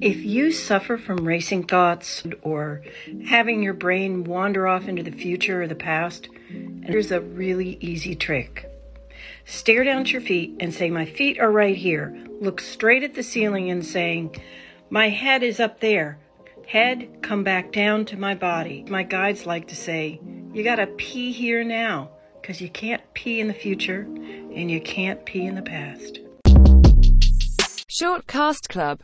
If you suffer from racing thoughts or having your brain wander off into the future or the past, here's a really easy trick. Stare down at your feet and say, My feet are right here. Look straight at the ceiling and saying, My head is up there. Head, come back down to my body. My guides like to say, You gotta pee here now, because you can't pee in the future and you can't pee in the past. Shortcast Club